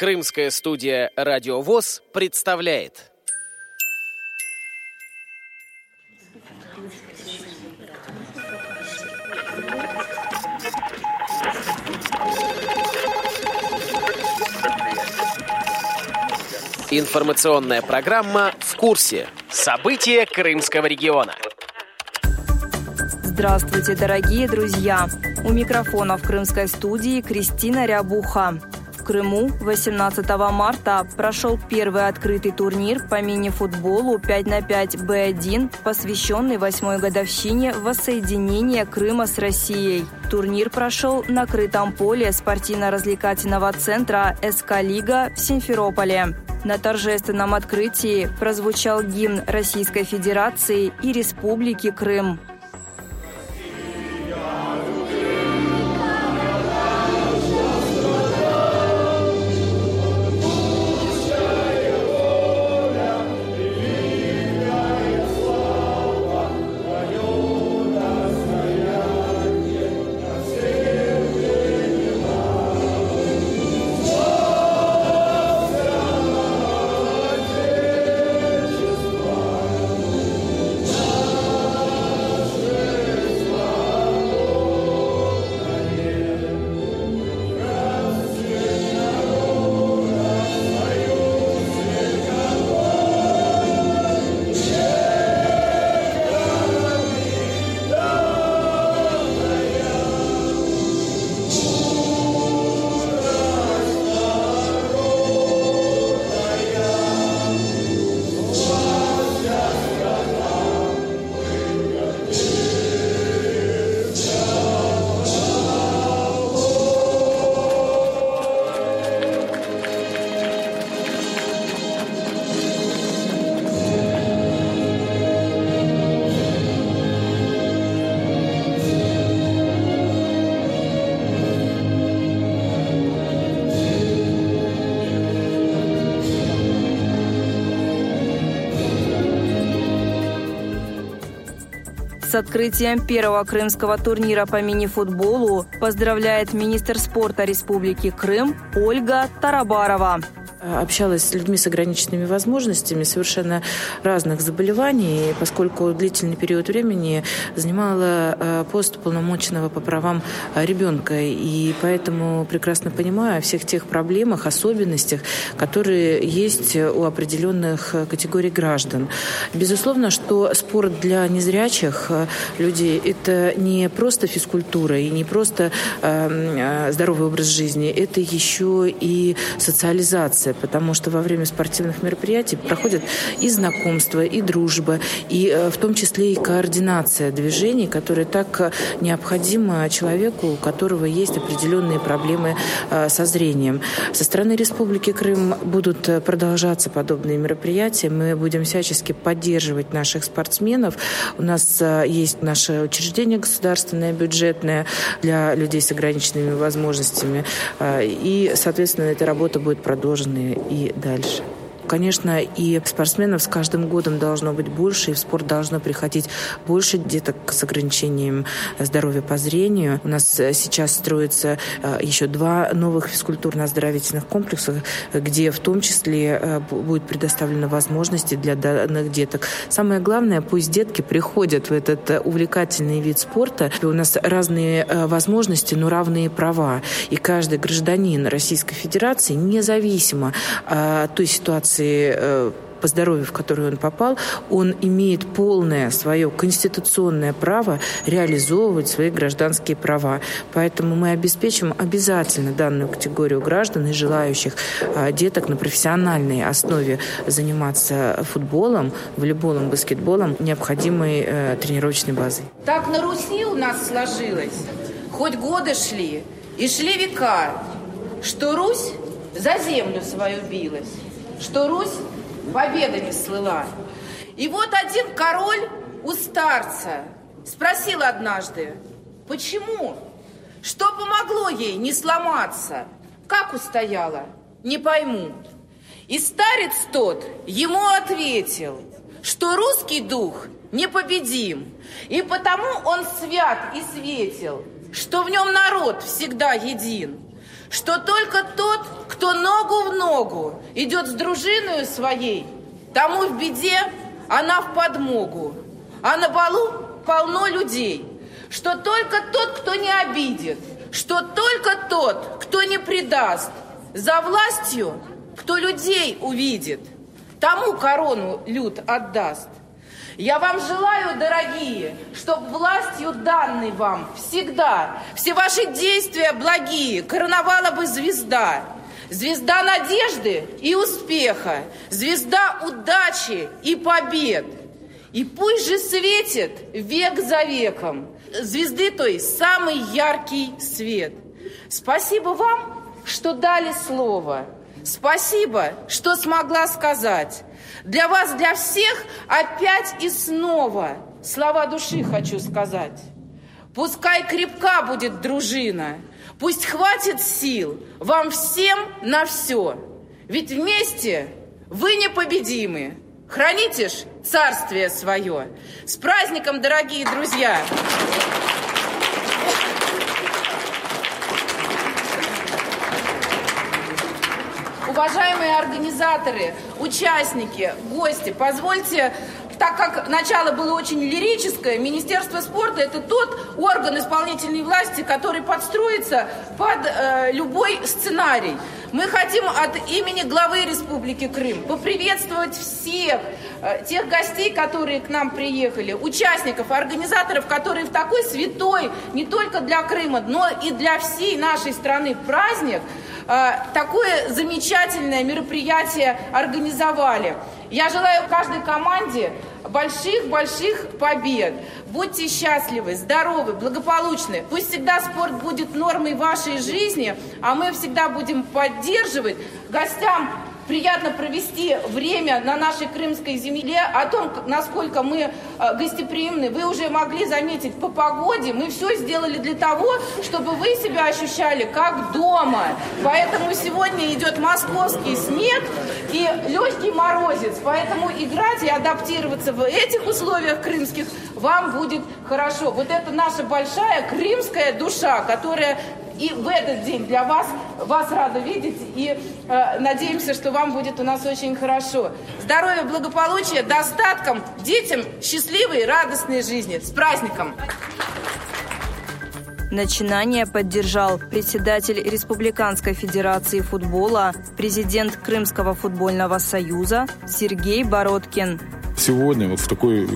Крымская студия «Радиовоз» представляет. Информационная программа «В курсе». События Крымского региона. Здравствуйте, дорогие друзья! У микрофона в крымской студии Кристина Рябуха. Крыму 18 марта прошел первый открытый турнир по мини-футболу 5 на 5 Б1, посвященный восьмой годовщине воссоединения Крыма с Россией. Турнир прошел на крытом поле спортивно-развлекательного центра СК «Лига» в Симферополе. На торжественном открытии прозвучал гимн Российской Федерации и Республики Крым. С открытием первого крымского турнира по мини-футболу поздравляет министр спорта Республики Крым Ольга Тарабарова общалась с людьми с ограниченными возможностями, совершенно разных заболеваний, поскольку длительный период времени занимала э, пост полномоченного по правам ребенка. И поэтому прекрасно понимаю о всех тех проблемах, особенностях, которые есть у определенных категорий граждан. Безусловно, что спорт для незрячих э, людей – это не просто физкультура и не просто э, здоровый образ жизни, это еще и социализация интеграция, потому что во время спортивных мероприятий проходят и знакомства, и дружба, и э, в том числе и координация движений, которая так э, необходима человеку, у которого есть определенные проблемы э, со зрением. Со стороны Республики Крым будут продолжаться подобные мероприятия. Мы будем всячески поддерживать наших спортсменов. У нас есть наше учреждение государственное, бюджетное для людей с ограниченными возможностями. И, соответственно, эта работа будет продолжена и дальше. Конечно, и спортсменов с каждым годом должно быть больше, и в спорт должно приходить больше деток с ограничением здоровья по зрению. У нас сейчас строится э, еще два новых физкультурно-оздоровительных комплекса, где в том числе э, будет предоставлена возможности для данных деток. Самое главное, пусть детки приходят в этот э, увлекательный вид спорта. У нас разные возможности, но равные права. И каждый гражданин Российской Федерации, независимо от той ситуации, ситуации э, по здоровью, в которую он попал, он имеет полное свое конституционное право реализовывать свои гражданские права. Поэтому мы обеспечим обязательно данную категорию граждан и желающих э, деток на профессиональной основе заниматься футболом, волейболом, баскетболом необходимой э, тренировочной базой. Так на Руси у нас сложилось, хоть годы шли и шли века, что Русь за землю свою билась что Русь победами слыла. И вот один король у старца спросил однажды, почему? Что помогло ей не сломаться? Как устояла? Не пойму. И старец тот ему ответил, что русский дух непобедим, и потому он свят и светил, что в нем народ всегда един, что только тот, кто ногу в ногу идет с дружиной своей, тому в беде она в подмогу, а на балу полно людей, что только тот, кто не обидит, что только тот, кто не предаст, за властью, кто людей увидит, тому корону люд отдаст. Я вам желаю, дорогие, чтоб властью данной вам всегда все ваши действия благие короновала бы звезда. Звезда надежды и успеха, звезда удачи и побед. И пусть же светит век за веком, звезды той самый яркий свет. Спасибо вам, что дали слово. Спасибо, что смогла сказать. Для вас, для всех опять и снова слова души хочу сказать. Пускай крепка будет дружина, пусть хватит сил вам всем на все. Ведь вместе вы непобедимы. Храните ж царствие свое. С праздником, дорогие друзья! Уважаемые организаторы, участники, гости, позвольте так как начало было очень лирическое, Министерство спорта – это тот орган исполнительной власти, который подстроится под э, любой сценарий. Мы хотим от имени главы Республики Крым поприветствовать всех э, тех гостей, которые к нам приехали, участников, организаторов, которые в такой святой, не только для Крыма, но и для всей нашей страны праздник, такое замечательное мероприятие организовали. Я желаю каждой команде больших-больших побед. Будьте счастливы, здоровы, благополучны. Пусть всегда спорт будет нормой вашей жизни, а мы всегда будем поддерживать. Гостям приятно провести время на нашей крымской земле. О том, насколько мы э, гостеприимны, вы уже могли заметить по погоде. Мы все сделали для того, чтобы вы себя ощущали как дома. Поэтому сегодня идет московский снег и легкий морозец. Поэтому играть и адаптироваться в этих условиях крымских вам будет хорошо. Вот это наша большая крымская душа, которая и в этот день для вас, вас рада видеть. И э, надеемся, что вам будет у нас очень хорошо. Здоровья, благополучия, достатком, детям счастливой, радостной жизни. С праздником! Начинание поддержал председатель Республиканской Федерации футбола, президент Крымского футбольного союза Сергей Бородкин. Сегодня, вот в такой,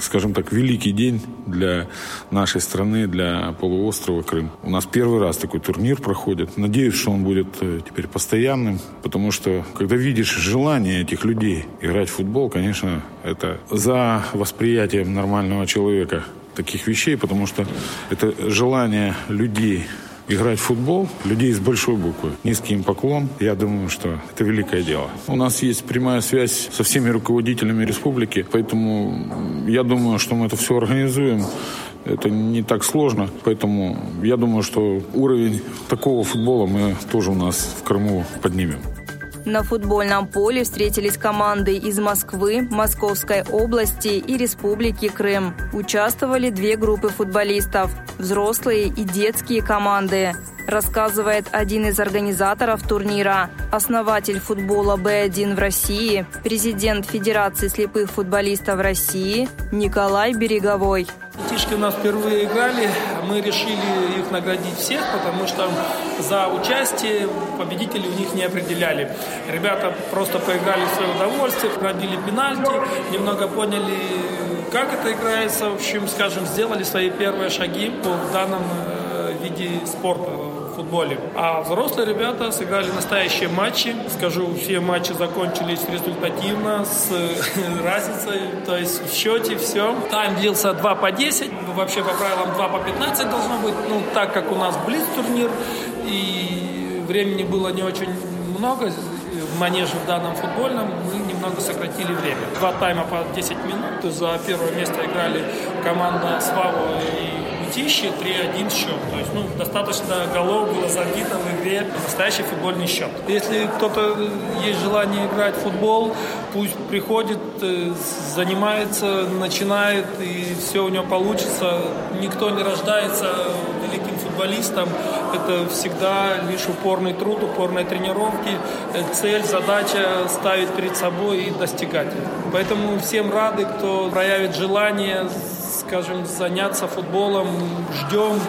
скажем так, великий день для нашей страны, для полуострова Крым. У нас первый раз такой турнир проходит. Надеюсь, что он будет э, теперь постоянным, потому что, когда видишь желание этих людей играть в футбол, конечно, это за восприятием нормального человека таких вещей, потому что это желание людей играть в футбол, людей с большой буквы. Низкий им поклон. Я думаю, что это великое дело. У нас есть прямая связь со всеми руководителями республики, поэтому я думаю, что мы это все организуем. Это не так сложно, поэтому я думаю, что уровень такого футбола мы тоже у нас в Крыму поднимем. На футбольном поле встретились команды из Москвы, Московской области и Республики Крым. Участвовали две группы футболистов – взрослые и детские команды рассказывает один из организаторов турнира, основатель футбола Б1 в России, президент Федерации слепых футболистов России Николай Береговой. Детишки у нас впервые играли, мы решили их наградить всех, потому что за участие победителей у них не определяли. Ребята просто поиграли в свое удовольствие, пробили пенальти, немного поняли, как это играется, в общем, скажем, сделали свои первые шаги в данном э, виде спорта футболе. А взрослые ребята сыграли настоящие матчи. Скажу, все матчи закончились результативно, с разницей, то есть в счете все. Тайм длился 2 по 10, вообще по правилам 2 по 15 должно быть, ну так как у нас близ турнир, и времени было не очень много, в манеже в данном футбольном мы немного сократили время. Два тайма по 10 минут. За первое место играли команда Свава и Мытищи 3-1 счет. То есть, ну, достаточно голов было забито в игре. Настоящий футбольный счет. Если кто-то есть желание играть в футбол, пусть приходит, э, занимается, начинает, и все у него получится. Никто не рождается великим футболистом это всегда лишь упорный труд, упорные тренировки, э, цель, задача ставить перед собой и достигать. Поэтому всем рады, кто проявит желание, скажем, заняться футболом, ждем.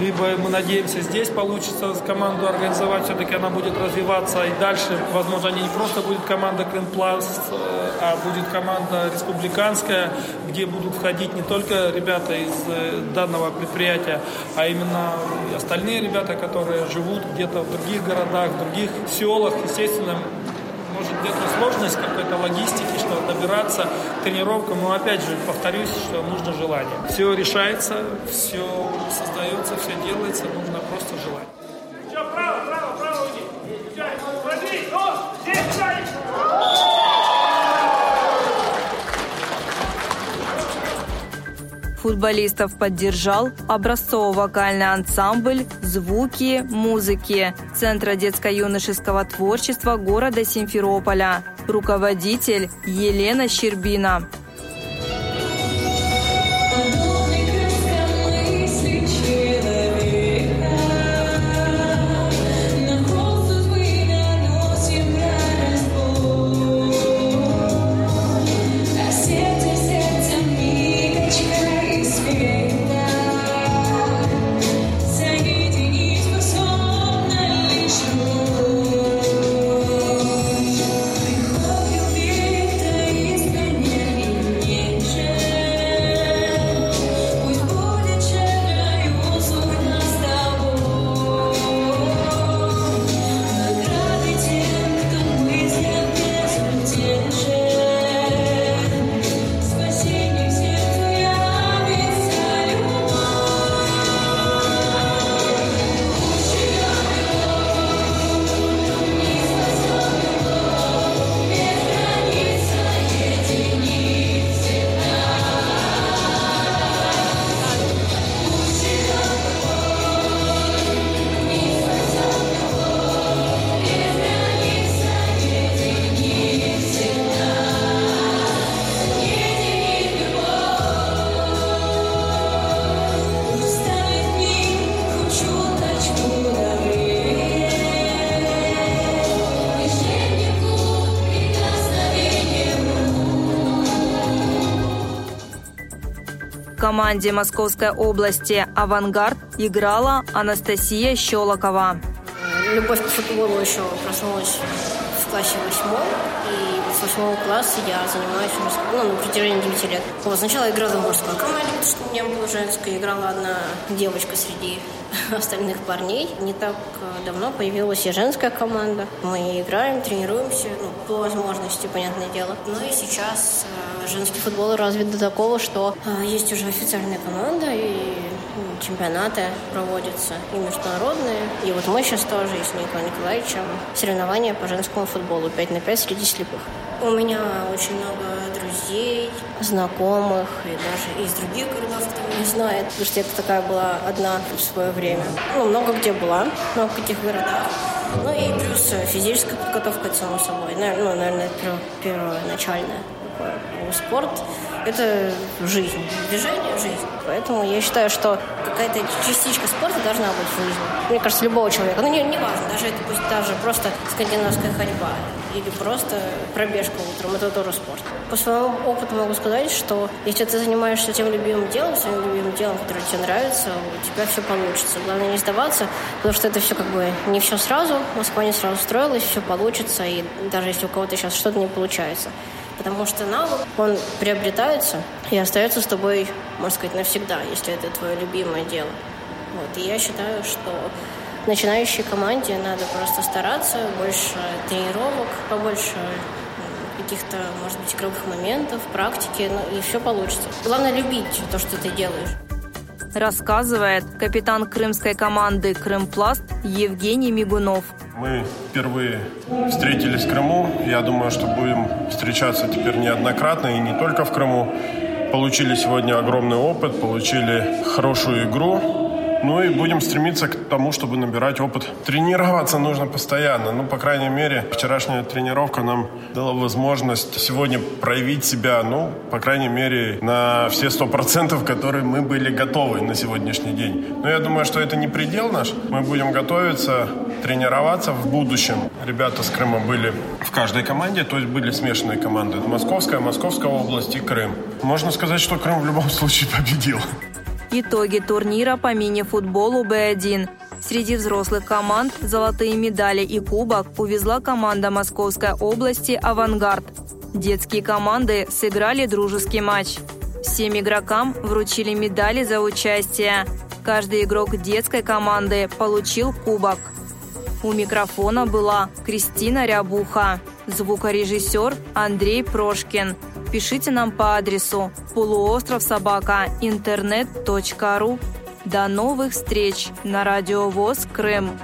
Либо мы надеемся, здесь получится команду организовать, все-таки она будет развиваться. И дальше, возможно, не просто будет команда Крымпласт, а будет команда республиканская, где будут входить не только ребята из э, данного предприятия, а именно остальные ребята, которые живут где-то в других городах, в других селах, естественно, может где-то сложность какой-то логистики, что добираться к тренировкам, но опять же повторюсь, что нужно желание. Все решается, все создается, все делается, нужно просто желание. Футболистов поддержал образцово-вокальный ансамбль «Звуки музыки» Центра детско-юношеского творчества города Симферополя, руководитель Елена Щербина. Команде Московской области «Авангард» играла Анастасия Щелокова. Любовь к футболу еще проснулась в классе восьмом. Восьмого класса я занимаюсь уже ну, на протяжении 9 лет. Вот, сначала играла в мужской команде, потому что у меня была женская. Играла одна девочка среди остальных парней. Не так э, давно появилась и женская команда. Мы играем, тренируемся, ну, по возможности, понятное дело. Ну и сейчас э, женский футбол развит до такого, что э, есть уже официальная команда и чемпионаты проводятся, и международные. И вот мы сейчас тоже с Николаем Николаевичем соревнования по женскому футболу 5 на 5 среди слепых. У меня очень много друзей, знакомых и даже из других городов, кто меня знает. Потому что это такая была одна в свое время. Ну, много где была, много в каких городах. Ну и плюс физическая подготовка, само собой. Ну, наверное, это первоначальная спорт – это жизнь, движение – жизнь. Поэтому я считаю, что какая-то частичка спорта должна быть в жизни. Мне кажется, любого человека. Ну, не, не важно, даже это пусть даже просто скандинавская ходьба или просто пробежка утром, это тоже спорт. По своему опыту могу сказать, что если ты занимаешься тем любимым делом, своим любимым делом, которое тебе нравится, у тебя все получится. Главное не сдаваться, потому что это все как бы не все сразу, Москва не сразу строилась, все получится, и даже если у кого-то сейчас что-то не получается, Потому что навык, он приобретается и остается с тобой, можно сказать, навсегда, если это твое любимое дело. Вот. И я считаю, что начинающей команде надо просто стараться, больше тренировок, побольше каких-то, может быть, игровых моментов, практики, ну, и все получится. Главное любить то, что ты делаешь. Рассказывает капитан крымской команды «Крымпласт» Евгений Мигунов. Мы впервые встретились в Крыму. Я думаю, что будем встречаться теперь неоднократно и не только в Крыму. Получили сегодня огромный опыт, получили хорошую игру. Ну и будем стремиться к тому, чтобы набирать опыт. Тренироваться нужно постоянно. Ну, по крайней мере, вчерашняя тренировка нам дала возможность сегодня проявить себя, ну, по крайней мере, на все сто процентов, которые мы были готовы на сегодняшний день. Но я думаю, что это не предел наш. Мы будем готовиться, тренироваться в будущем. Ребята с Крыма были в каждой команде, то есть были смешанные команды. Московская, Московская область и Крым. Можно сказать, что Крым в любом случае победил. Итоги турнира по мини-футболу Б1. Среди взрослых команд золотые медали и кубок увезла команда Московской области «Авангард». Детские команды сыграли дружеский матч. Всем игрокам вручили медали за участие. Каждый игрок детской команды получил кубок. У микрофона была Кристина Рябуха, звукорежиссер Андрей Прошкин. Пишите нам по адресу полуостров собака интернет.ру. До новых встреч на радиовоз Крым.